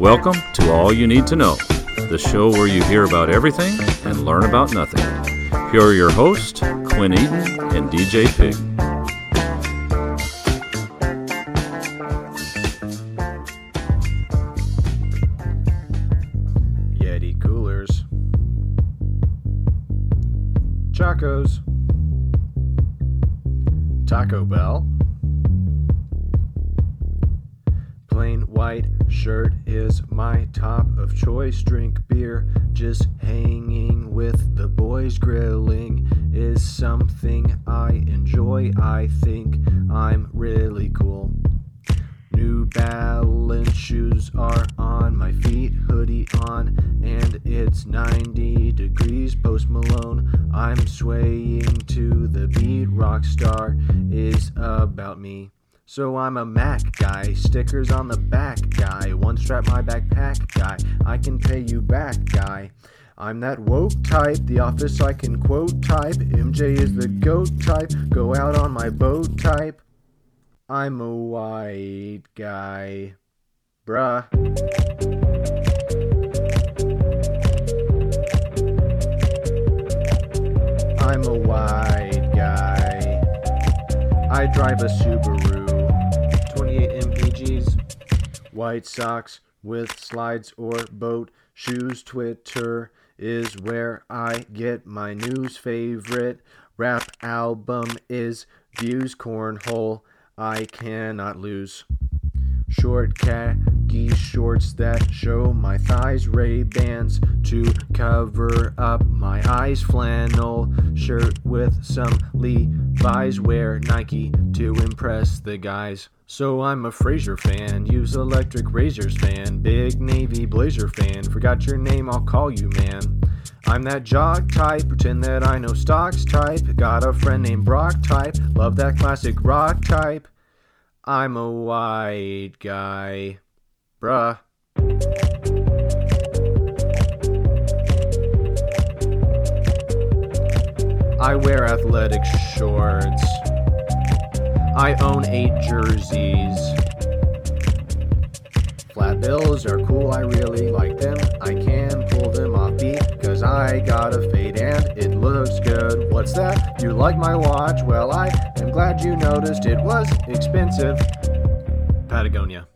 Welcome to All You Need to Know, the show where you hear about everything and learn about nothing. Here are your hosts, Quinn Eaton and DJ Pig. Yeti coolers. Chacos. Taco Bell. White shirt is my top of choice. Drink beer, just hanging with the boys. Grilling is something I enjoy. I think I'm really cool. New Balance shoes are on my feet, hoodie on, and it's 90 degrees. Post Malone, I'm swaying to the beat. Rockstar is about me. So I'm a Mac guy, stickers on the back guy, one strap my backpack guy, I can pay you back guy. I'm that woke type, the office I can quote type, MJ is the goat type, go out on my boat type. I'm a white guy. Bruh. I'm a white guy. I drive a Subaru. White socks with slides or boat shoes. Twitter is where I get my news. Favorite rap album is Views Cornhole. I cannot lose. Short khaki shorts that show my thighs, Ray Bans to cover up my eyes, flannel shirt with some Levi's, wear Nike to impress the guys. So I'm a Fraser fan, use electric razors fan, big navy blazer fan. Forgot your name, I'll call you man. I'm that jock type, pretend that I know stocks type. Got a friend named Brock type, love that classic rock type. I'm a white guy. Bruh. I wear athletic shorts. I own eight jerseys. Flat bills are cool, I really like them. I can pull them off beat, cause I got a fade and it looks good. What's that? You like my watch? Well, I am glad you noticed it was expensive. Patagonia.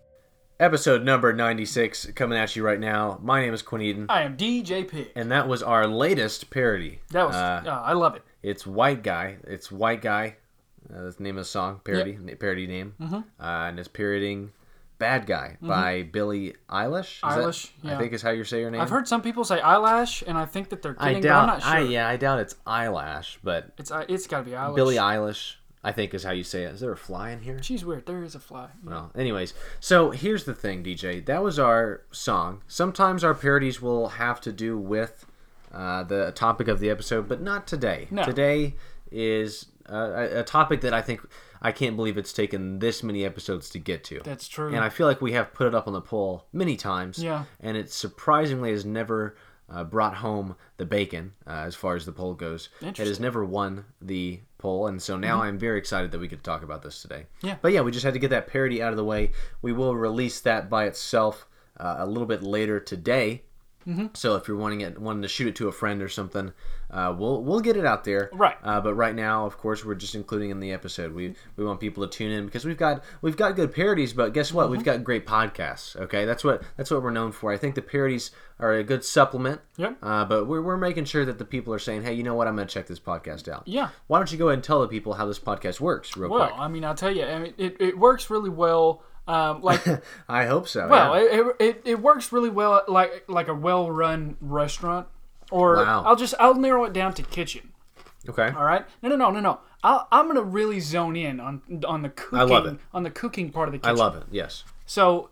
Episode number 96 coming at you right now. My name is Quinn Eaton, I am DJ Pig. and that was our latest parody. That was, Uh, oh, I love it. it's White Guy. It's White Guy. Uh, that's the name of the song. Parody. Parody name. Mm-hmm. Uh, and it's parodying Bad Guy by Billie Eilish. Is that- Eilish, I think is how you say your name. I've heard some people say eyelash, and I think that they're I kidding, but doubt. I'm not sure. I yeah, I doubt it's eyelash, but It's uh, it's got to be eyelash. Billie Eilish. I think is how you say it. Is there a fly in here? She's weird. There is a fly. Well, anyways, so here's the thing, DJ. That was our song. Sometimes our parodies will have to do with uh, the topic of the episode, but not today. No. Today is uh, a, a topic that I think I can't believe it's taken this many episodes to get to. That's true. And I feel like we have put it up on the poll many times. Yeah. And it surprisingly has never uh, brought home the bacon uh, as far as the poll goes. It has Mm-hmm. never won the poll, and so now I'm very excited that we could talk about this today. Yeah. But yeah, we just had to get that parody out of the way. We will release that by itself uh, a little bit later today. Mm-hmm. So if you're wanting it, wanting to shoot it to a friend or something, uh, we'll we'll get it out there. Right. Uh, but right now, of course, we're just including in the episode. We we want people to tune in because we've got we've got good parodies, but guess what? We've Mm-hmm. got great podcasts. Okay, that's what that's what we're known for. I think the parodies are a good supplement. Yep. Uh, but we're, we're making sure that the people are saying, hey, you know what? I'm going to check this podcast out. Yeah. Why don't you go ahead and tell the people how this podcast works, real Well, quick? I mean, I'll tell you, I mean, it, it works really well. Um, like, I hope so. well, yeah. it, it, it works really well, like like a well run restaurant. Or Wow. I'll just I'll narrow it down to kitchen. okay. All right. No, no, no, no, no. I'll, I'm gonna really zone in on on the cooking. I love it. On the cooking part of the kitchen. I love it. Yes. So,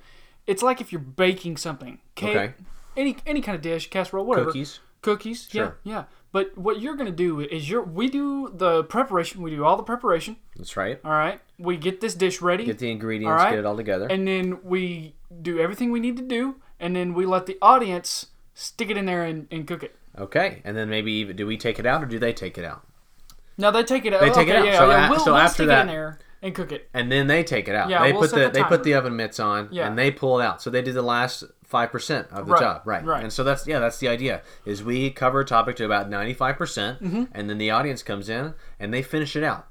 it's like if you're baking something, cake, Okay. any any kind of dish, casserole, whatever. Cookies. Cookies. Sure. Yeah, yeah. But what you're gonna do is you're we do the preparation. We do all the preparation. That's right. All right. We get this dish ready. Get the ingredients, right. get it all together. and then we do everything we need to do, and then we let the audience stick it in there and, and cook it. okay. And then maybe even, do we take it out or do they take it out? No, they take it out. They take it out. Yeah, So yeah. we'll, so we'll after stick that- it in there and cook it. And then they take it out. Yeah, they we'll put the, the they put the oven mitts on Yeah. and they pull it out. So they do the last five percent of the Right, job, right? right. And so that's yeah, that's the idea. Is we cover a topic to about ninety five percent, Mm-hmm. and then the audience comes in and they finish it out.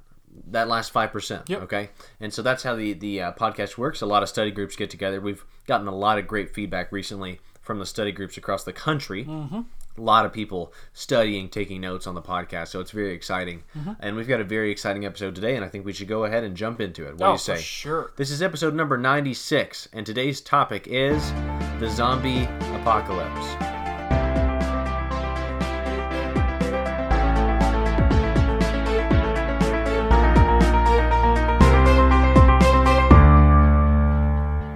That last five percent, Yep. okay. And so that's how the the uh, podcast works. A lot of study groups get together. We've gotten a lot of great feedback recently from the study groups across the country. Mm-hmm. A lot of people studying, taking notes on the podcast, so it's very exciting. Mm-hmm. And we've got a very exciting episode today, and I think we should go ahead and jump into it. What do oh, you say? sure. This is episode number 96, and today's topic is the zombie apocalypse.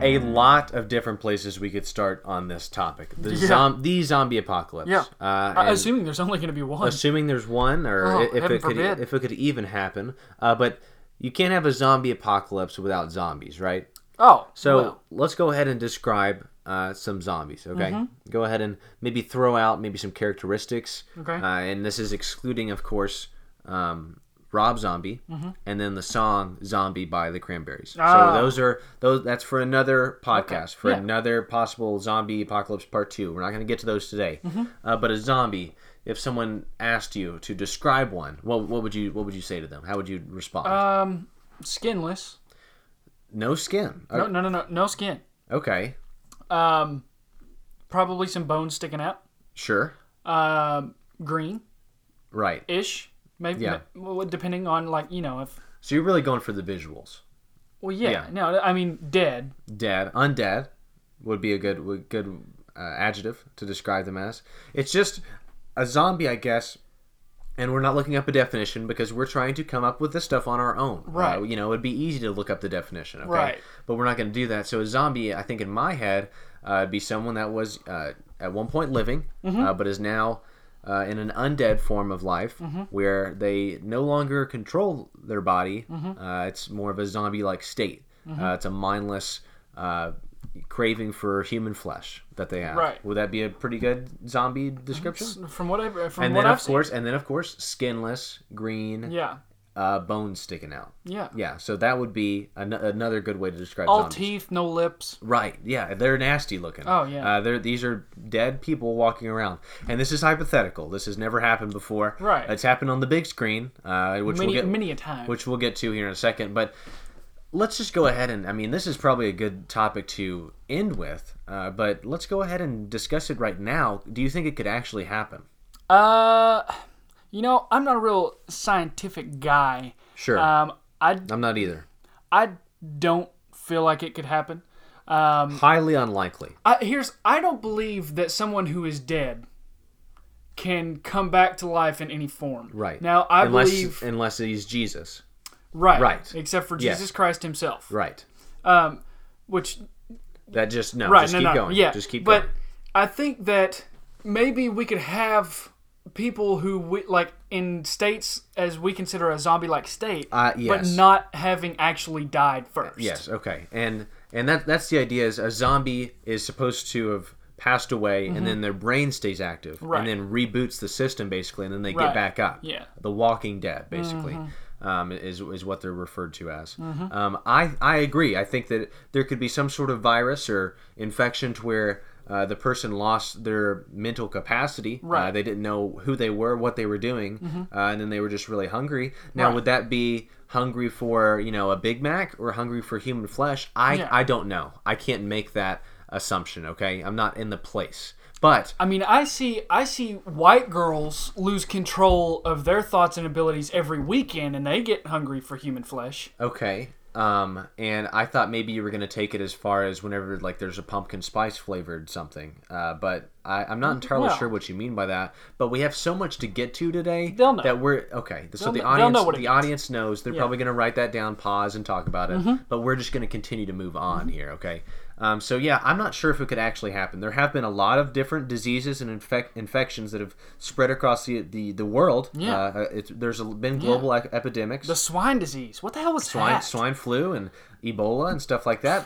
A lot of different places we could start on this topic. The, Yeah. zom- the zombie apocalypse. Yeah. Uh, Uh, assuming there's only going to be one. assuming there's one, or Oh, if it could, if it could even happen. Uh, but you can't have a zombie apocalypse without zombies, right? oh, So well, let's go ahead and describe uh, some zombies. Okay, Mm-hmm. go ahead and maybe throw out maybe some characteristics. Okay. uh, and this is excluding, of course, um, Rob Zombie, and then the song "Zombie" by the Cranberries. Mm-hmm. Ah. So those are those. That's for another podcast, for Yeah. another possible zombie apocalypse part two. We're not going to get to those today. Mm-hmm. Uh, but a zombie. If someone asked you to describe one, what, what would you what would you say to them? How would you respond? um, skinless. no skin. No, no, no, no, no skin. Okay, Um, probably some bones sticking out. sure. Um, green Right. ish, maybe. Yeah. well, depending on like you know if. So you're really going for the visuals. Well, yeah. Yeah. No, I mean dead. Dead, undead would be a good good uh, adjective to describe them as. It's just a zombie, I guess. And we're not looking up a definition because we're trying to come up with this stuff on our own. Right. Uh, you know, it'd be easy to look up the definition. Okay? Right. But we're not going to do that. So a zombie, I think in my head, uh, would be someone that was uh, at one point living, Mm-hmm. uh, but is now uh, in an undead form of life Mm-hmm. where they no longer control their body. Mm-hmm. Uh, it's more of a zombie like state. Uh, it's a mindless uh, craving for human flesh that they have. Right. Would that be a pretty good zombie description? From what I've from And what then, I've of course, and then of course, skinless, green. Yeah. uh, bones sticking out. Yeah. Yeah, so that would be an- another good way to describe All zombies. teeth, no lips. Right. Yeah, they're nasty looking. Oh, yeah. Uh, they're these are dead people walking around, and this is hypothetical. This has never happened before. Right. It's happened on the big screen, uh, which Many we'll get many a time. which we'll get to here in a second. But let's just go ahead and I mean, this is probably a good topic to end with. Uh, but let's go ahead and discuss it right now. Do you think it could actually happen? Uh, you know, I'm not a real scientific guy. Sure. Um, I I'm not either. I don't feel like it could happen. Um, Highly unlikely. I, here's I don't believe that someone who is dead can come back to life in any form. Right. Now I unless believe unless he's Jesus. Right, right. except for Yes. Jesus Christ himself. Right. Um, which That just no. right, just no, keep no, going. yeah, Just keep but going. But I think that maybe we could have people who we, like in states as we consider a zombie-like state, Uh, but not having actually died first. Yes. Okay. And and that that's the idea. Is a zombie is supposed to have passed away, and then their brain stays active, Mm-hmm. Right. and then reboots the system basically, and then they Right. get back up. Yeah. The Walking Dead, basically. Mm-hmm. Um, is, is what they're referred to as. Um, I I agree. I think that there could be some sort of virus or infection to where uh, the person lost their mental capacity. Uh, Right. they didn't know who they were, what they were doing, uh, and then they were just really hungry. Now, Right. would that be hungry for you know a Big Mac or hungry for human flesh? I Yeah. I don't know. I can't make that assumption. Okay, I'm not in the place. But I mean, I see I see white girls lose control of their thoughts and abilities every weekend, and they get hungry for human flesh. okay. Um, and I thought maybe you were gonna take it as far as whenever like there's a pumpkin spice flavored something. Uh, but I, I'm not entirely Well- sure what you mean by that. But we have so much to get to today They'll know. that we're okay. So They'll the kn- they'll audience, know what it the means. Mm-hmm. audience knows. They're probably gonna write that down, pause, and talk about it. But we're just gonna continue to move on here. Okay. Um, so yeah, I'm not sure if it could actually happen. There have been a lot of different diseases and infec- infections that have spread across the the, the world. Yeah. Uh, it's, there's been global ec- epidemics The swine disease. What the hell was swine that? swine flu and Ebola and stuff like that.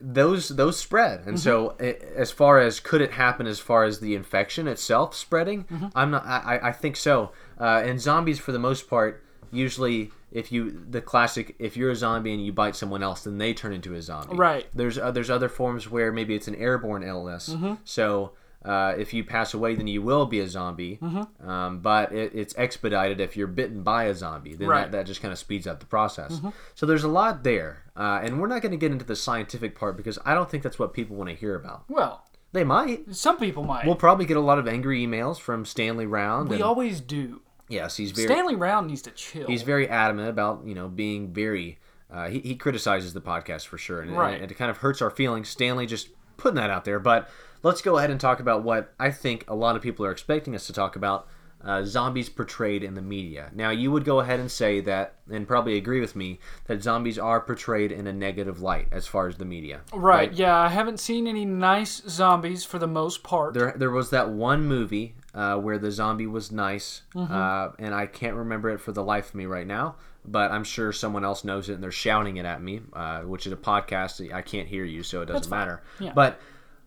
Those those spread, and so Mm-hmm. i as far as could it happen, as far as the infection itself spreading, Mm-hmm. I'm not. I, I- I think so. Uh, and zombies, for the most part, usually if you the classic if you're a zombie and you bite someone else, then they turn into a zombie. Right. There's uh, there's other forms where maybe it's an airborne illness. Mm-hmm. So. Uh, if you pass away, then you will be a zombie. Mm-hmm. Um, but it, it's expedited if you're bitten by a zombie. Then Right. Mm-hmm. that, that just kind of speeds up the process. So there's a lot there. Uh, and we're not going to get into the scientific part because I don't think that's what people want to hear about. Well, They might. some people might. We'll probably get a lot of angry emails from Stanley Round. we and- always do. Yes, he's very Stanley Round needs to chill. he's very adamant about you know being very. Uh, he, he criticizes the podcast for sure, and, Right. and it kind of hurts our feelings. Stanley just putting that out there, but let's go ahead and talk about what I think a lot of people are expecting us to talk about: uh, zombies portrayed in the media. Now, you would go ahead and say that, and probably agree with me that zombies are portrayed in a negative light as far as the media. right, Yeah, I haven't seen any nice zombies for the most part. There, there was that one movie uh, where the zombie was nice, Mm-hmm. uh, and I can't remember it for the life of me right now. But I'm sure someone else knows it, and they're shouting it at me, uh, which is a podcast. I can't hear you, so it doesn't matter. Yeah. But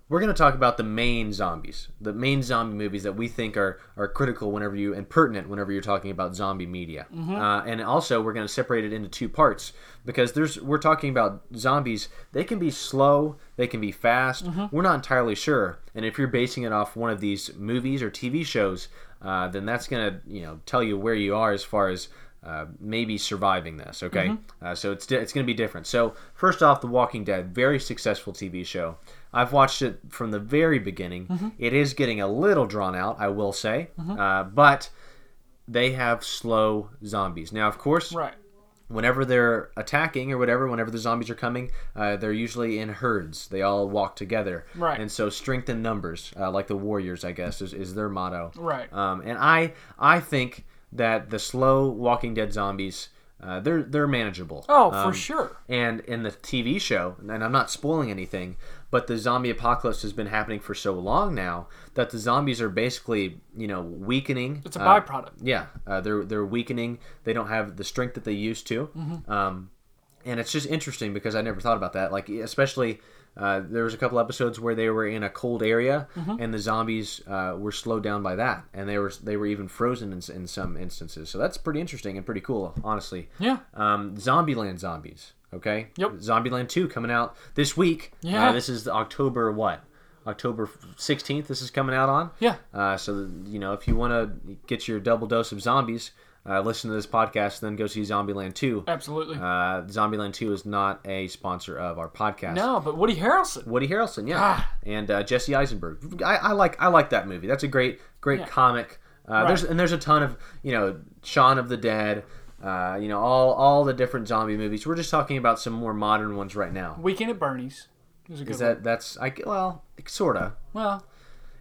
we're going to talk about the main zombies, the main zombie movies that we think are, are critical whenever you and pertinent whenever you're talking about zombie media. Mm-hmm. Uh, and also, we're going to separate it into two parts because there's we're talking about zombies. They can be slow, they can be fast. Mm-hmm. We're not entirely sure. And if you're basing it off one of these movies or TV shows, uh, then that's going to you know tell you where you are as far as uh, maybe surviving this. Okay, uh, so it's di- it's going to be different. So first off, The Walking Dead, very successful TV show. I've watched it from the very beginning. It is getting a little drawn out, I will say, uh, but they have slow zombies. Now, of course, right. whenever they're attacking or whatever, whenever the zombies are coming, uh, they're usually in herds. They all walk together. Right. And so strength in numbers, uh, like the warriors, I guess, is, is their motto. Right. Um, and I I think that the slow Walking Dead zombies, uh, they're they're manageable. Oh, Um, for sure. and in the TV show, and I'm not spoiling anything, but the zombie apocalypse has been happening for so long now that the zombies are basically, you know, weakening. It's a Uh, byproduct. yeah, uh, they're they're weakening. They don't have the strength that they used to. Mm-hmm. Um, and it's just interesting because I never thought about that. Like especially. Uh, there was a couple episodes where they were in a cold area, Mm-hmm. and the zombies uh, were slowed down by that, and they were they were even frozen in, in some instances. So that's pretty interesting and pretty cool, honestly. Yeah. Um, Zombieland zombies. Okay. Yep. Zombieland two coming out this week. Yeah. Uh, this is October what? October sixteenth. This is coming out on. Yeah. Uh, so you know, if you want to get your double dose of zombies, uh, listen to this podcast. Then go see Zombieland two. Absolutely. Uh, Zombieland two is not a sponsor of our podcast. no, but Woody Harrelson. Woody Harrelson, yeah, Ah. and uh, Jesse Eisenberg. I, I like I like that movie. That's a great great Yeah. comic. Uh, There's and there's a ton of you know Shaun of the Dead. Uh, you know all all the different zombie movies. We're just talking about some more modern ones right now. Weekend at Bernie's. Is a good Is that that's I well sorta. Well,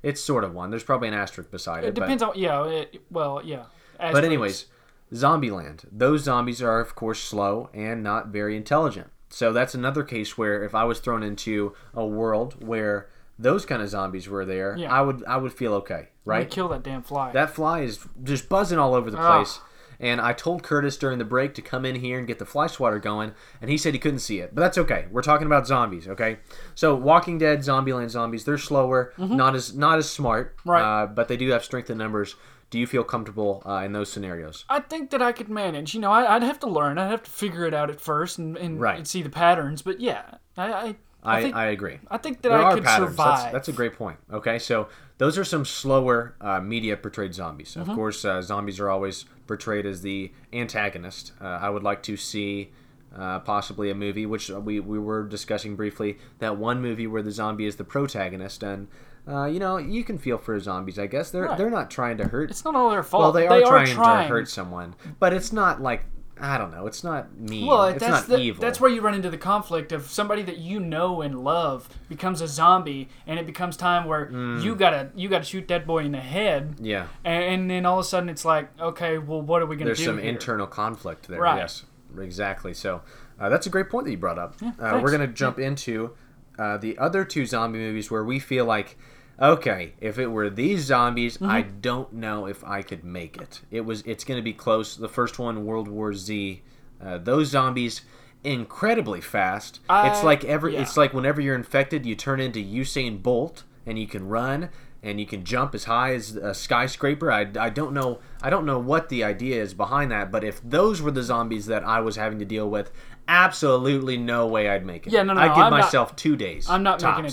It's sort of one. There's probably an asterisk beside it. it depends on yeah. It, well, yeah. But anyways, Zombieland. Those zombies are of course slow and not very intelligent. So that's another case where if I was thrown into a world where those kind of zombies were there, Yeah. I would I would feel okay, Right. right? kill that damn fly. That fly is just buzzing all over the Ah. place. And I told Curtis during the break to come in here and get the fly swatter going, and he said he couldn't see it. But that's okay. We're talking about zombies, okay? So Walking Dead, Zombieland zombies, they're slower, not as not as smart, Mm-hmm. Right. uh, but they do have strength in numbers. Do you feel comfortable uh, in those scenarios? I think that I could manage. You know, I, I'd have to learn. I'd have to figure it out at first and, and, Right. and see the patterns. But yeah, I I, I I, think I agree. I think that there I could patterns. survive. That's, that's a great point. Okay, so those are some slower uh, media portrayed zombies. Mm-hmm. Of course, uh, zombies are always portrayed as the antagonist. Uh, I would like to see uh, possibly a movie, which we, we were discussing briefly, that one movie where the zombie is the protagonist, and uh, you know you can feel for zombies. I guess they're Right. they're not trying to hurt. It's not all their fault. well, they are, trying, trying to hurt someone, but it's not like I don't know. It's not mean. Well, it's that's not the, evil. that's where you run into the conflict of somebody that you know and love becomes a zombie, and it becomes time where Mm. you gotta you gotta shoot that boy in the head, yeah. and, and then all of a sudden it's like, okay, well, what are we gonna there's do There's some here? internal conflict there. Right. Yes, exactly. So uh, that's a great point that you brought up. uh, we're gonna jump into uh, the other two zombie movies where we feel like, okay, if it were these zombies, I Mm-hmm. don't know if I could make it. It was. It's gonna be close. The first one, World War Z. Uh, those zombies. Incredibly fast. it's like every. yeah. It's like whenever you're infected, you turn into Usain Bolt, and you can run, and you can jump as high as a skyscraper. I, I don't know I don't know what the idea is behind that, but if those were the zombies that I was having to deal with, absolutely no way I'd make it. Yeah, no, no, I'd no, give I'm not- myself two days. I'm not making it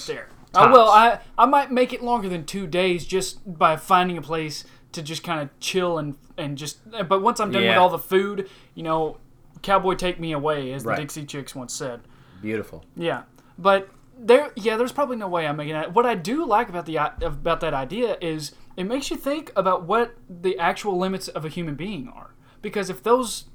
Uh, tops. I will. I I might make it longer than two days just by finding a place to just kind of chill and and just. But once I'm done with all the food, you know, cowboy take me away, as Right. the Dixie Chicks once said. Beautiful. Yeah, but there, yeah, there's probably no way I'm making that. What I do like about the about that idea is it makes you think about what the actual limits of a human being are. Because if those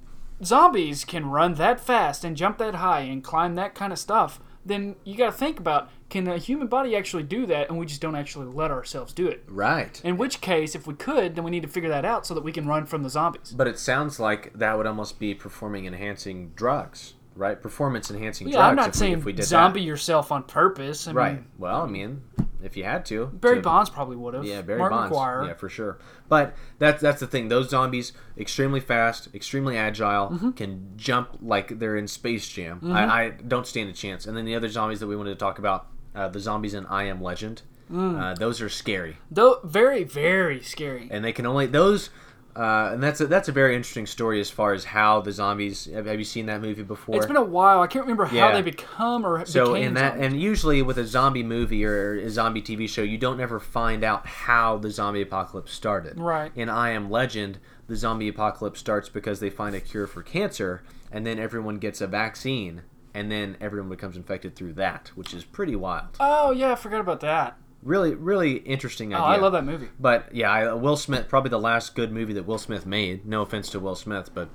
zombies can run that fast and jump that high and climb that kind of stuff, then you got to think about can a human body actually do that, and we just don't actually let ourselves do it. Right. In which case, if we could, then we need to figure that out so that we can run from the zombies. But it sounds like that would almost be performing enhancing drugs, right? Performance enhancing Yeah, drugs. I'm not if we, saying if we did zombie that. yourself on purpose. I Right. Mean, Well, I mean, if you had to. Barry to- Bonds probably would have. Yeah, Barry Mark Bonds. McGwire. Yeah, for sure. But that's that's the thing. Those zombies, extremely fast, extremely agile, Mm-hmm. can jump like they're in Space Jam. I, I don't stand a chance. And then the other zombies that we wanted to talk about, uh, the zombies in I Am Legend. Mm. Uh, those are scary, Though very, very scary. and they can only those. Uh, and that's a, that's a very interesting story as far as how the zombies. Have, have you seen that movie before? It's been a while. I can't remember how Yeah. they become or So became in that, zombies. and usually with a zombie movie or a zombie TV show, you don't ever find out how the zombie apocalypse started. Right. In I Am Legend, the zombie apocalypse starts because they find a cure for cancer, and then everyone gets a vaccine, and then everyone becomes infected through that, which is pretty wild. oh yeah, I forgot about that. Really, really interesting Oh, idea. I love that movie. But yeah, I, Will Smith, probably the last good movie that Will Smith made. No offense to Will Smith, but.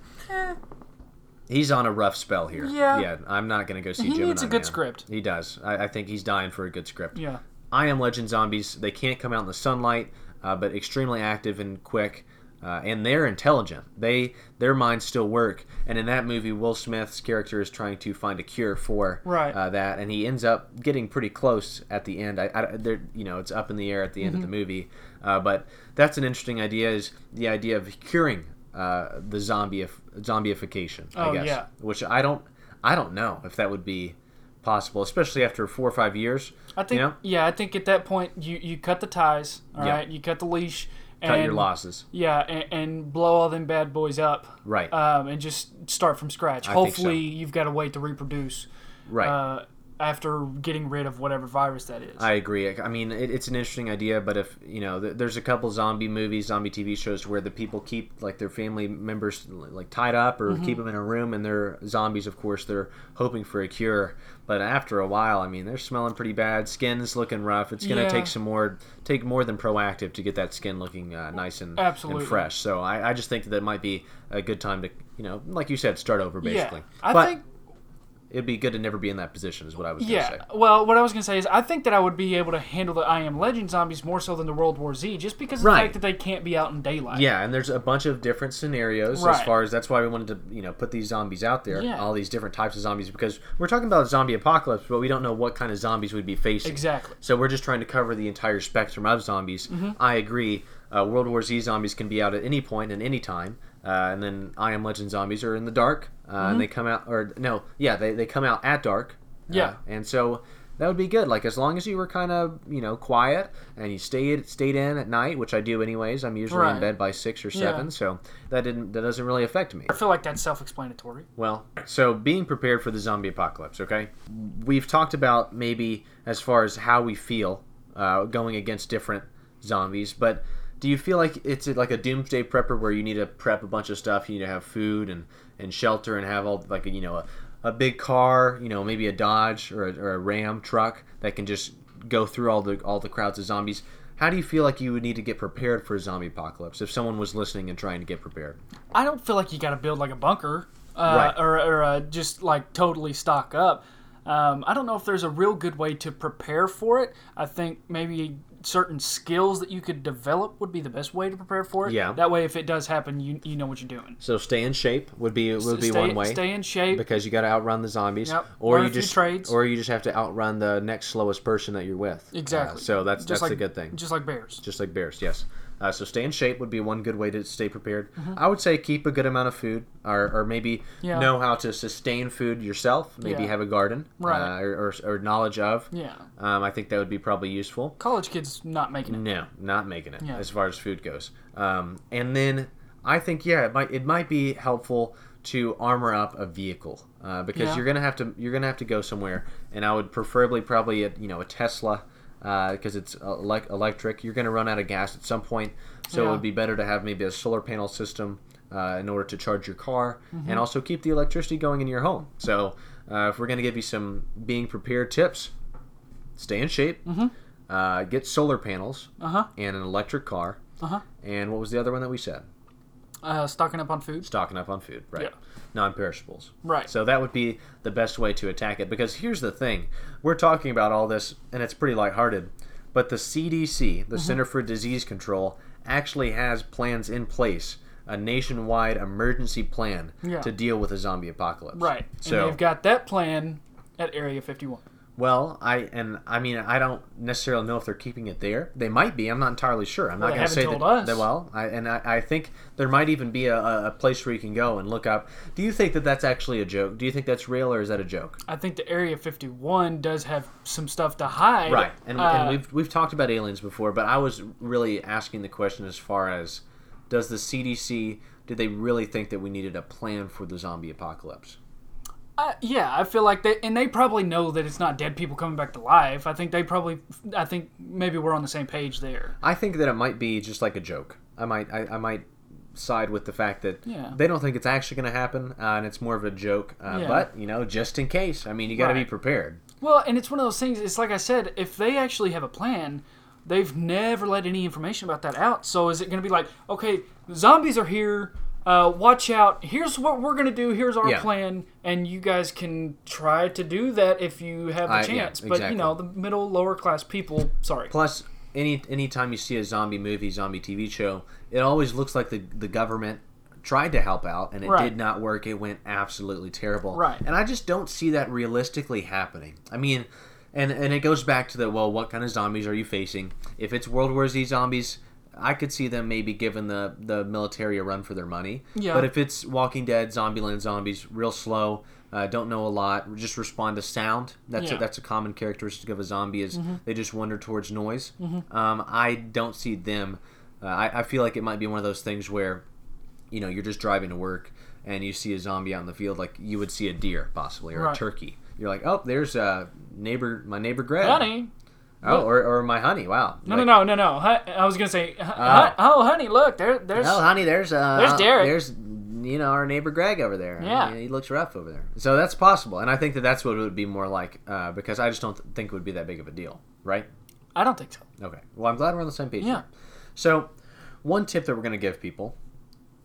He's on a rough spell here. Yeah. yeah. I'm not gonna go see. He Gemini needs a good Man. script. He does. I, I think he's dying for a good script. Yeah. I am Legend zombies. They can't come out in the sunlight, uh, but extremely active and quick, uh, and they're intelligent. They their minds still work. And in that movie, Will Smith's character is trying to find a cure for Right. uh, that, and he ends up getting pretty close at the end. I, I you know, it's up in the air at the end of the Mm-hmm. movie, uh, but that's an interesting idea. Is the idea of curing uh, the zombie zombieification? I Oh, guess, yeah. which I don't I don't know if that would be possible, especially after four or five years. I think you know? yeah, I think at that point you you cut the ties, all right? Yeah. You cut the leash cut and your losses. Yeah, and, and blow all them bad boys up. Right. Um, and just start from scratch. I Hopefully, you've got a way to reproduce. Right. Uh, after getting rid of whatever virus that is. I agree. I mean, it, it's an interesting idea, but if you know, th- there's a couple zombie movies, zombie TV shows where the people keep like their family members like tied up or Mm-hmm. keep them in a room, and they're zombies. Of course, they're hoping for a cure, but after a while, I mean, they're smelling pretty bad. Skin's looking rough. It's gonna Yeah. take some more, take more than Proactiv to get that skin looking uh, nice and, Absolutely. and fresh. So I, I just think that, that might be a good time to, you know, like you said, start over basically. Yeah, I but think it'd be good to never be in that position, is what I was Yeah. gonna say. Well, what I was gonna say is I think that I would be able to handle the I Am Legend zombies more so than the World War Z, just because of Right. the fact that they can't be out in daylight. Yeah, and there's a bunch of different scenarios as far as that's why we wanted to, you know, put these zombies out there, Yeah. all these different types of zombies because we're talking about a zombie apocalypse, but we don't know what kind of zombies we'd be facing. Exactly. So we're just trying to cover the entire spectrum of zombies. Mm-hmm. I agree. Uh, World War Z zombies can be out at any point and any time. Uh, and then I Am Legend zombies are in the dark, uh, and they come out, or no, yeah, they, they come out at dark. Uh, Yeah. and so that would be good. Like as long as you were kind of you know quiet and you stayed stayed in at night, which I do anyways. I'm usually in bed by six or Yeah. seven, so that didn't that doesn't really affect me. I feel like that's self-explanatory. Well, so being prepared for the zombie apocalypse, okay? We've talked about maybe as far as how we feel uh, going against different zombies, but do you feel like it's like a doomsday prepper where you need to prep a bunch of stuff? You need to have food and, and shelter and have all like a, you know a, a big car, you know maybe a Dodge or a, or a Ram truck that can just go through all the all the crowds of zombies. How do you feel like you would need to get prepared for a zombie apocalypse if someone was listening and trying to get prepared? I don't feel like you got to build like a bunker, uh, Right. or, or uh, just like totally stock up. Um, I don't know if there's a real good way to prepare for it. I think maybe certain skills that you could develop would be the best way to prepare for it. Yeah. That way, if it does happen, you you know what you're doing. So stay in shape would be would be stay, one way. Stay in shape. because you got to outrun the zombies, Yep. or Learn you just trades. or you just have to outrun the next slowest person that you're with. Exactly. Uh, so that's Just that's like, a good thing. Just like bears. Just like bears, yes. Uh, so stay in shape would be one good way to stay prepared. I would say keep a good amount of food, or, or maybe Mm-hmm. Yeah. know how to sustain food yourself. Maybe Yeah. have a garden, Right. uh, or, or, or knowledge of. Yeah. Um, I think that would be probably useful. College kids not making it. No, not making it Yeah. as far as food goes. Um, and then I think yeah, it might it might be helpful to armor up a vehicle uh, because Yeah. you're gonna have to you're gonna have to go somewhere, and I would preferably probably a, you know a Tesla because it's elec electric. You're gonna run out of gas at some point, so it would be better to have maybe a solar panel system. Uh, in order to charge your car Mm-hmm. and also keep the electricity going in your home. So, uh, if we're going to give you some being prepared tips, stay in shape, uh, get solar panels, Uh huh. and an electric car. Uh huh. And what was the other one that we said? Uh, stocking up on food. Stocking up on food, right? Yeah. Non-perishables. Right. So that would be the best way to attack it because here's the thing. We're talking about all this and it's pretty lighthearted, but the CDC, Mm-hmm. the Center for Disease Control, actually has plans in place, a nationwide emergency plan Yeah. to deal with a zombie apocalypse. Right. So and they've got that plan at Area 51. Well, I and I mean I don't necessarily know if they're keeping it there. They might be. I'm not entirely sure. I'm Well, not going to say that, us. that. Well, I, and I, I think there might even be a, a a place where you can go and look up. Do you think that that's actually a joke? Do you think that's real or is that a joke? I think the Area 51 does have some stuff to hide. Right. And, Uh, and we've we've talked about aliens before, but I was really asking the question as far as does the CDC did they really think that we needed a plan for the zombie apocalypse? Uh, yeah, I feel like they and they probably know that it's not dead people coming back to life. I think they probably, I think maybe we're on the same page there. I think that it might be just like a joke. I might I, I might side with the fact that Yeah. they don't think it's actually going to happen, uh, and it's more of a joke. Uh, Yeah. But you know, just in case. I mean, you got to be prepared. Well, and it's one of those things. It's like I said, if they actually have a plan, they've never let any information about that out. So is it going to be like, okay, zombies are here. Uh, watch out. Here's what we're going to do. Here's our Yeah. plan, and you guys can try to do that if you have the I- yeah, chance. But you know, the middle, lower class people. Sorry. Plus, any anytime you see a zombie movie, zombie TV show, it always looks like the the government tried to help out and it Right. did not work. It went absolutely terrible. Right. And I just don't see that realistically happening. I mean, and and it goes back to the well, what kind of zombies are you facing? If it's World War Z zombies. I could see them maybe giving the, the military a run for their money. Yeah. But if it's Walking Dead, Zombieland zombies, real slow, uh, don't know a lot, just respond to sound. That's a, that's a common characteristic of a zombie is they just wander towards noise. Um, I don't see them. Uh, I, I feel like it might be one of those things where, you know, you're just driving to work and you see a zombie out in the field, like you would see a deer possibly or Right. a turkey. You're like, oh, there's uh, neighbor, my neighbor Greg. Honey. Oh, or, or my honey. Wow. No, Like, no, no, no, no. I was gonna say, hu- oh, honey, look, there, there's. Oh, honey, there's uh, There's Derek. There's you know our neighbor Greg over there. Yeah. he, he looks rough over there. So that's possible, and I think that that's what it would be more like uh, because I just don't th- think it would be that big of a deal, right? I don't think so. Okay. Well, I'm glad we're on the same page. Yeah. here. So, one tip that we're going to give people,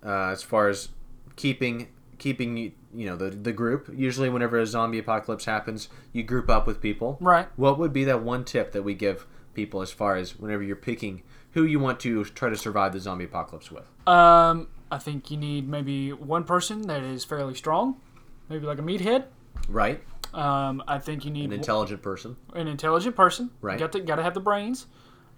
uh, as far as keeping keeping you you know the the group. Usually, whenever a zombie apocalypse happens, you group up with people. Right. What would be that one tip that we give people as far as whenever you're picking who you want to try to survive the zombie apocalypse with? Um, I think you need maybe one person that is fairly strong, maybe like a meathead. Right. Um, I think you need An intelligent person. an intelligent person. Right. Got to got to have the brains.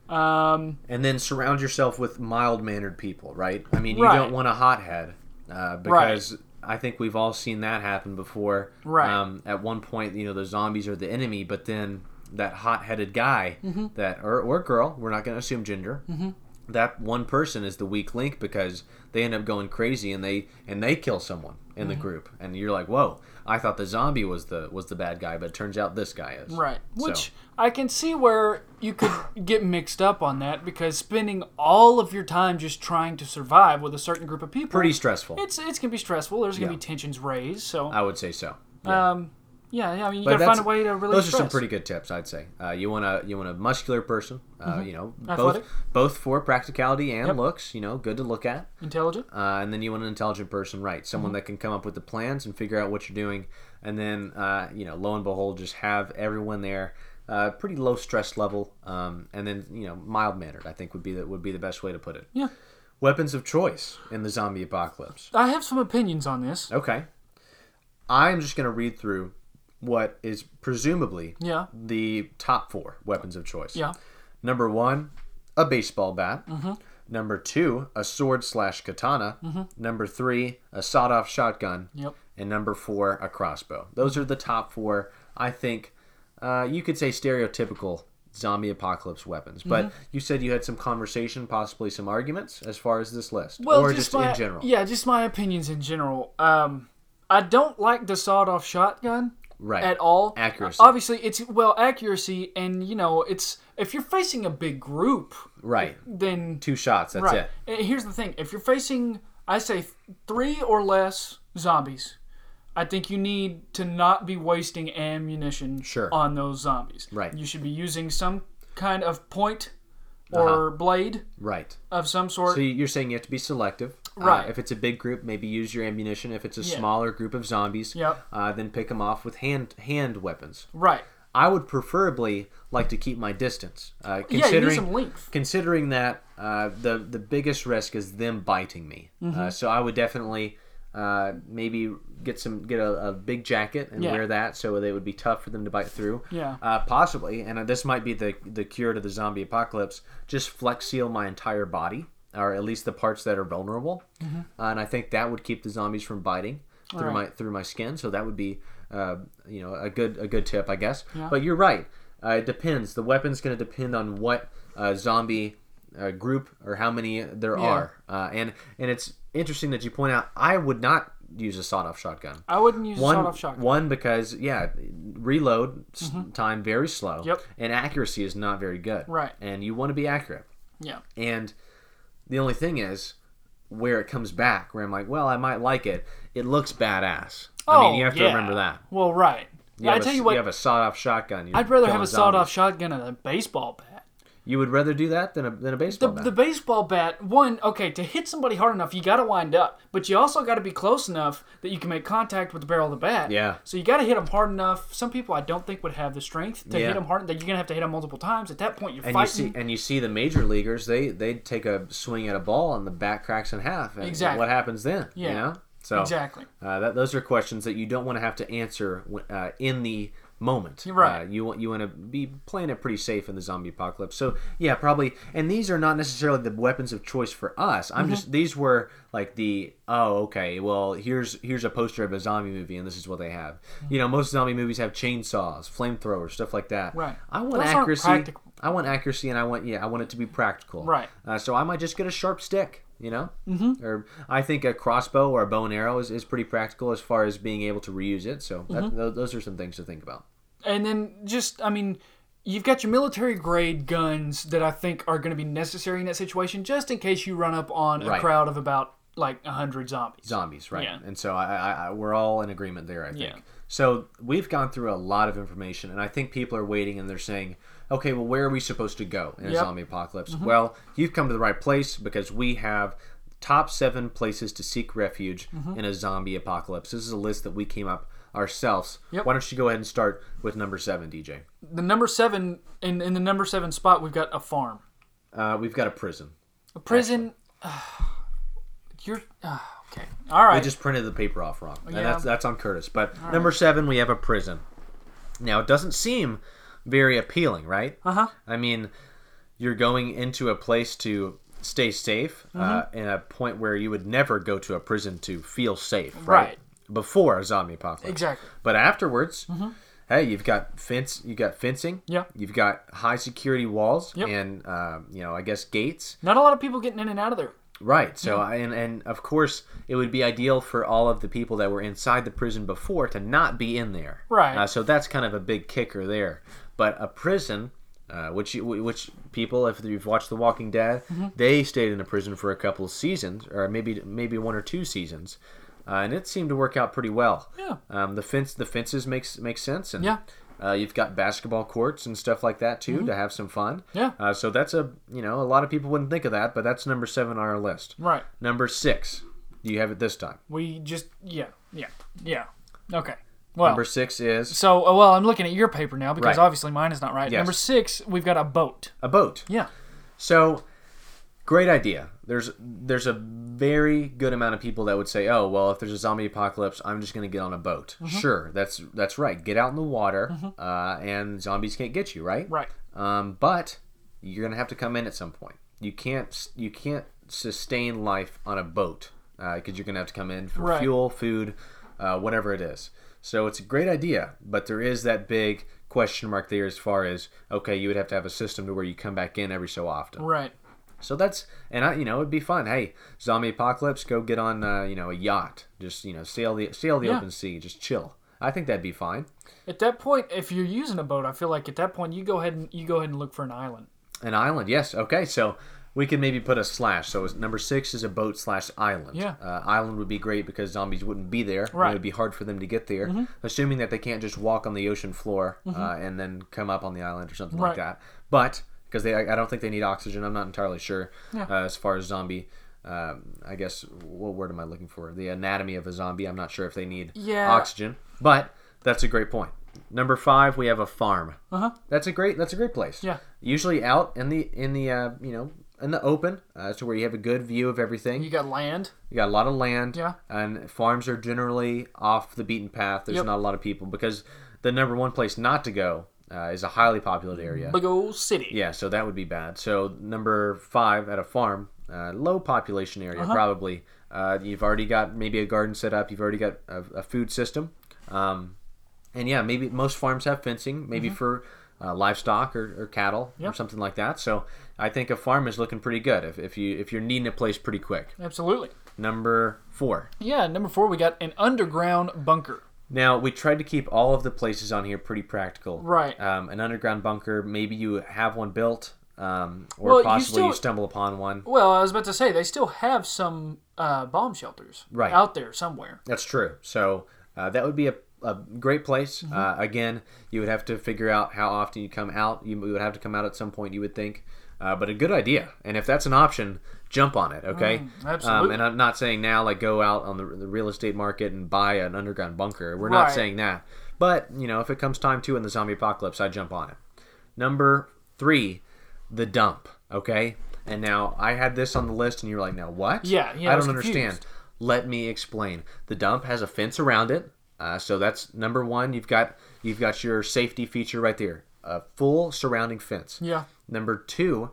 Um, and then surround yourself with mild mannered people, right? I mean, you Right. don't want a hothead uh, because I think we've all seen that happen before. Right. Um, at one point, you know, the zombies are the enemy, but then that hot headed guy Mm-hmm. that or, or girl, we're not going to assume gender. That one person is the weak link because they end up going crazy and they and they kill someone in Mm-hmm. the group, and you're like, "Whoa! I thought the zombie was the was the bad guy, but it turns out this guy is." right. So- Which I can see where you could get mixed up on that because spending all of your time just trying to survive with a certain group of people, pretty stressful. it's it's gonna be stressful. There's gonna Yeah. be tensions raised. So, I would say so. Yeah. um, yeah, yeah. I mean, you But gotta find a way to really. Those are some pretty good tips, I'd say. Uh, you want a you want a muscular person, uh, you know, Mm-hmm. Athletic. both both for practicality and Yep. looks, you know, good to look at. intelligent. Uh, and then you want an intelligent person, right? Someone Mm-hmm. that can come up with the plans and figure out what you're doing, and then uh, you know, lo and behold, just have everyone there. Uh, pretty low stress level, um, and then you know, mild mannered. I think would be the would be the best way to put it. Yeah. Weapons of choice in the zombie apocalypse. I have some opinions on this. Okay, I'm just gonna read through what is presumably Yeah. the top four weapons of choice. Yeah. Number one, a baseball bat. Number two, a sword slash katana. Number three, a sawed off shotgun. Yep. And number four, a crossbow. Those are the top four, I think, uh, you could say stereotypical zombie apocalypse weapons. But Mm-hmm. you said you had some conversation, possibly some arguments as far as this list. Well, or just, just, my, in general. Yeah, just my opinions in general. Um, I don't like the sawed-off shotgun Right. at all. Accuracy. Obviously, it's well accuracy, and you know, it's if you're facing a big group, Right. then Two shots, that's right. it. And here's the thing: if you're facing, I say three or less zombies, I think you need to not be wasting ammunition Sure. on those zombies. Right. You should be using some kind of point uh-huh. or blade Right. of some sort. So you're saying you have to be selective. Uh, Right. if it's a big group, maybe use your ammunition. If it's a Yeah. smaller group of zombies, Yep. uh, then pick them off with hand hand weapons. right. I would preferably like to keep my distance, uh, Yeah, considering some length. considering that uh, the the biggest risk is them biting me. Mm-hmm. Uh, so I would definitely uh, maybe get some get a, a big jacket and Yeah. wear that so they would be tough for them to bite through. Yeah. Uh, possibly, and uh, this might be the the cure to the zombie apocalypse. Just flex seal my entire body, or at least the parts that are vulnerable, Mm-hmm. uh, and I think that would keep the zombies from biting through Right. my through my skin. So that would be uh, you know a good a good tip, I guess. Yeah. But you're right. Uh, it depends. The weapon's going to depend on what uh, zombie uh, group or how many there Yeah. are. Uh, and and it's interesting that you point out. I would not use a sawed-off shotgun. I wouldn't use a One, sawed-off shotgun. one because yeah, reload s time very slow. Mm-hmm. Yep. And accuracy is not very good. Right. And you want to be accurate. Yeah. And the only thing is where it comes back, where I'm like, well, I might like it. It looks badass. Oh, I Oh, mean, you oh, have to yeah. remember that. Well, right. You I tell a, you what, you have a sawed-off shotgun. you're I'd rather have a sawed-off shotgun than a baseball bat. You would rather do that than a than a The, baseball bat. the baseball bat, one, okay, to hit somebody hard enough, you got to wind up, but you also got to be close enough that you can make contact with the barrel of the bat. Yeah. So you got to hit them hard enough. Some people I don't think would have the strength to Yeah. hit them hard. That you're gonna have to hit them multiple times. At that point, you're and you fighting. see and you see the major leaguers, they they take a swing at a ball and the bat cracks in half. And Exactly. What happens then? Yeah. You know. So exactly. uh, that those are questions that you don't want to have to answer uh, in the moment. Right. Uh, you want you want to be playing it pretty safe in the zombie apocalypse. So yeah, probably. And these are not necessarily the weapons of choice for us. I'm Mm-hmm. just these were like the oh okay well here's here's a poster of a zombie movie and this is what they have. You know most zombie movies have chainsaws, flamethrowers, stuff like that. Right. I want Those accuracy. I want accuracy and I want yeah I want it to be practical. Right. Uh, so I might just get a sharp stick. You know, mm-hmm. or I think a crossbow or a bow and arrow is, is pretty practical as far as being able to reuse it. So that, Mm-hmm. tho- those are some things to think about. And then just, I mean, you've got your military grade guns that I think are going to be necessary in that situation, just in case you run up on a Right. crowd of about like hundred zombies. Zombies, right? Yeah. And so I, I, I, we're all in agreement there. I think. Yeah. So we've gone through a lot of information, and I think people are waiting and they're saying, "Okay, well, where are we supposed to go in a Yep. Mm-hmm. zombie apocalypse?" Well, you've come to the right place because we have top seven places to seek refuge Mm-hmm. in a zombie apocalypse. This is a list that we came up ourselves. Yep. Why don't you go ahead and start with number seven, DJ? The number seven in in the number seven spot, we've got a farm, Uh, we've got a prison. a prison. you're uh, okay. All right. I just printed the paper off wrong. And Yeah. that's that's on Curtis. But number seven, we have a prison. Now it doesn't seem very appealing, right? uh huh. I mean, you're going into a place to stay safe, uh, Mm-hmm. in a point where you would never go to a prison to feel safe, right? Right. Before a zombie apocalypse, Exactly. But afterwards, hey, you've got fence, you got fencing, Yeah. you've got high security walls, Yep. and uh, you know, I guess gates. Not a lot of people getting in and out of there. Right. So, I and and of course, it would be ideal for all of the people that were inside the prison before to not be in there. Right. Uh, so that's kind of a big kicker there. But a prison, uh, which you, which people, if you've watched The Walking Dead, Mm-hmm. they stayed in a prison for a couple of seasons, or maybe maybe one or two seasons, uh, and it seemed to work out pretty well. Yeah. Um, the fence, the fences makes makes sense, and Yeah. Uh, you've got basketball courts and stuff like that too to have some fun. Mm-hmm. Yeah. Uh, so that's a you know a lot of people wouldn't think of that, but that's number seven on our list. Right. Number six. Do you have it this time? We just yeah yeah yeah. Okay. Well. Number six is so uh, well, I'm looking at your paper now because Right. obviously mine is not right. Yes. Number six, we've got a boat. a boat. Yeah. So, great idea. There's there's a very good amount of people that would say, "Oh, well, if there's a zombie apocalypse, I'm just going to get on a boat." Mm-hmm. Sure, that's that's right. Get out in the water, uh, and zombies can't get you, right? Right. Um, but you're going to have to come in at some point. you can't you can't sustain life on a boat because you're gonna have to come in for Right. fuel, food, uh, whatever it is. So it's a great idea, but there is that big question mark there as far as okay, you would have to have a system to where you come back in every so often. Right. So that's and I, you know, it'd be fun. Hey, zombie apocalypse, go get on, uh, you know, a yacht, just you know, sail the sail the Yeah. open sea, just chill. I think that'd be fine. At that point, if you're using a boat, I feel like at that point you go ahead and you go ahead and look for an island. An island, yes. Okay, so we could maybe put a slash. So number six is a boat slash island. Yeah. Uh, island would be great because zombies wouldn't be there. Right. Mm-hmm. It would be hard for them to get there, assuming that they can't just walk on the ocean floor uh, and then come up on the island or something like Right. that. But because they, I I don't think they need oxygen. I'm not entirely sure Yeah. uh, as far as zombie. Um, I guess what word am I looking for? The anatomy of a zombie. I'm not sure if they need Yeah. oxygen, but that's a great point. Number five, we have a farm. Uh huh. That's a great. That's a great place. Yeah. Usually out in the in the uh, you know in the open, uh, to where you have a good view of everything. You got land. You got a lot of land. Yeah. And farms are generally off the beaten path. There's Yep. not a lot of people because the number one place not to go uh, is a highly populated area. Big old city. Yeah, so that would be bad. So number five at a farm, uh, low population area Uh-huh. probably. Uh, you've already got maybe a garden set up. You've already got a, a food system, um, and yeah, maybe most farms have fencing, maybe for uh, livestock or, or cattle or Mm-hmm. Something like that. So I think a farm is looking pretty good if, if you if you're needing a place pretty quick. Absolutely. Number four. Yeah. Number four, we got an underground bunker. Now we tried to keep all of the places on here pretty practical. Right. Um, an underground bunker. Maybe you have one built, um, or Well, possibly you, still- stumble upon one. Well, I was about to say they still have some uh, bomb shelters Right. out there somewhere. That's true. So uh, that would be a, a great place. Mm-hmm. Uh, again, you would have to figure out how often you come out. You would have to come out at some point. You would think, uh, but a good idea. And if that's an option, jump on it. Okay. Um, Mm, absolutely. and I'm not saying now like go out on the, the real estate market and buy an underground bunker. We're not saying that. But you know, if it comes time to in the zombie apocalypse, I jump on it. Number three, the dump. Okay. And now I had this on the list, and you're like, now what? Yeah, yeah, I I don't understand. confused. Let me explain. The dump has a fence around it, uh, so that's number one. You've got you've got your safety feature right there, a full surrounding fence. Yeah. Number two,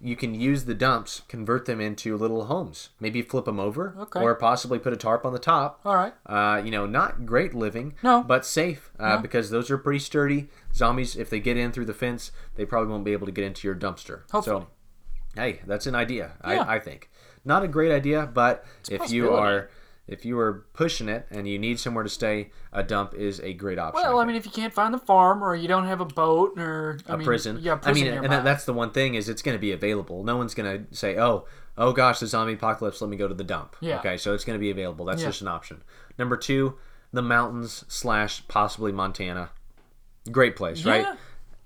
you can use the dumps, convert them into little homes. Maybe flip them over, Okay. or possibly put a tarp on the top. All right. Uh, you know, not great living, No. but safe uh, because those are pretty sturdy. Zombies, if they get in through the fence, they probably won't be able to get into your dumpster. Hopefully. So, hey, that's an idea. Yeah. I, I think not a great idea, but if you are if you are pushing it and you need somewhere to stay, a dump is a great option. Well, I think. mean, if you can't find the farm or you don't have a boat or I a mean, prison. yeah, I prison mean, and nearby. that, that's the one thing is it's going to be available. No one's going to say, "Oh, oh gosh, the zombie apocalypse. Let me go to the dump." Yeah. Okay, so it's going to be available. That's Yeah. just an option. Number two, the mountains slash possibly Montana. Great place, right? yeah,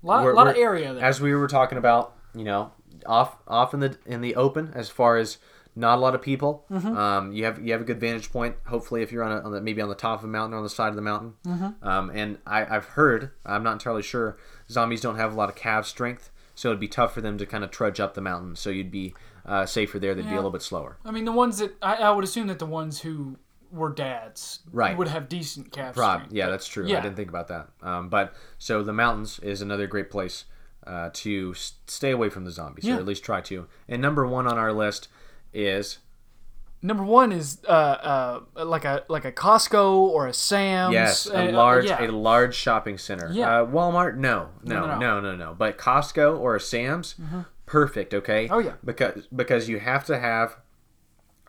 lot, We're- lot of we're- area there. As we were talking about, you know, off off in the in the open as far as not a lot of people. Mm-hmm. Um, you have you have a good vantage point. Hopefully, if you're on, a, on the, maybe on the top of a mountain or on the side of the mountain. Mm-hmm. Um, and I, I've heard, I'm not entirely sure, zombies don't have a lot of calf strength, so it'd be tough for them to kind of trudge up the mountain. So you'd be uh, safer there. They'd be a little bit slower. I mean, the ones that I, I would assume that the ones who were dads Right. would have decent calf Rob, strength. yeah, that's true. Yeah. I didn't think about that. Um, but so the mountains is another great place uh, to stay away from the zombies, Yeah. or at least try to. And number one on our list is Number one is uh, uh, like a like a Costco or a Sam's. yes, a uh, large yeah. a large shopping center. Yeah. Uh, Walmart, no, no, No, no, no, no, no, But Costco or a Sam's, perfect. Okay. Oh, yeah. Because because you have to have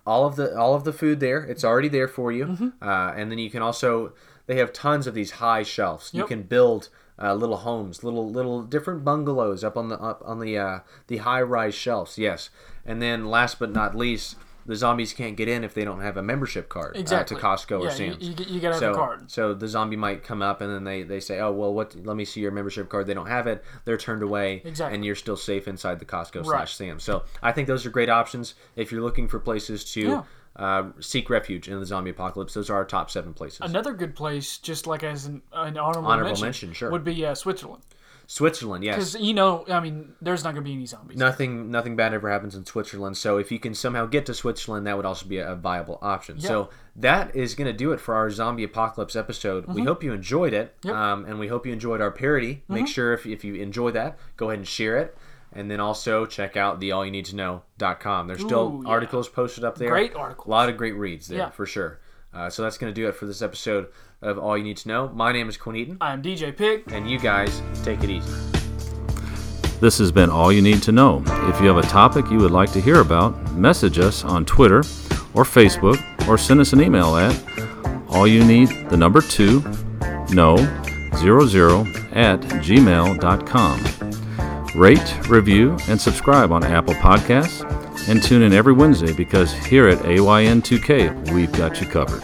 all of the all of the food there. It's already there for you, Mm-hmm. uh, and then you can also they have tons of these high shelves. You can build uh, little homes, little little different bungalows up on the up on the uh, the high rise shelves. Yes, and then last but not least. The zombies can't get in if they don't have a membership card Exactly. uh, to Costco or Sam's. You, you, you gotta have so, a card. so the zombie might come up and then they, they say, oh well, what? Let me see your membership card. They don't have it. They're turned away, Exactly. and you're still safe inside the Costco Right. slash Sam's. So I think those are great options if you're looking for places to Yeah. Uh, seek refuge in the zombie apocalypse. Those are our top seven places. Another good place, just like as an, an honorable, Honorable mention, mention, sure. would be uh, Switzerland. Switzerland, yes. Because you know, I mean, there's not gonna be any zombies. Nothing, nothing bad ever happens in Switzerland. So if you can somehow get to Switzerland, that would also be a, viable option. So that is going to do it for our zombie apocalypse episode. We hope you enjoyed it, Mm-hmm. Yep. Mm-hmm. um, and we hope you enjoyed our parody. Make sure if, if you enjoy that, go ahead and share it. And then also check out the allyouneedtoknow.com. There's still Ooh, yeah. articles posted up there. Great articles. A lot of great reads there, Yeah. for sure. Uh, so that's going to do it for this episode of All You Need to Know. My name is Quinn Eaton, I'm DJ Pig. and you guys take it easy. This has been All You Need to Know. If you have a topic you would like to hear about, message us on Twitter or Facebook or send us an email at all you need the number two no zero zero at gmail.com. Rate, review, and subscribe on Apple Podcasts and tune in every Wednesday because here at AYN2K we've got you covered.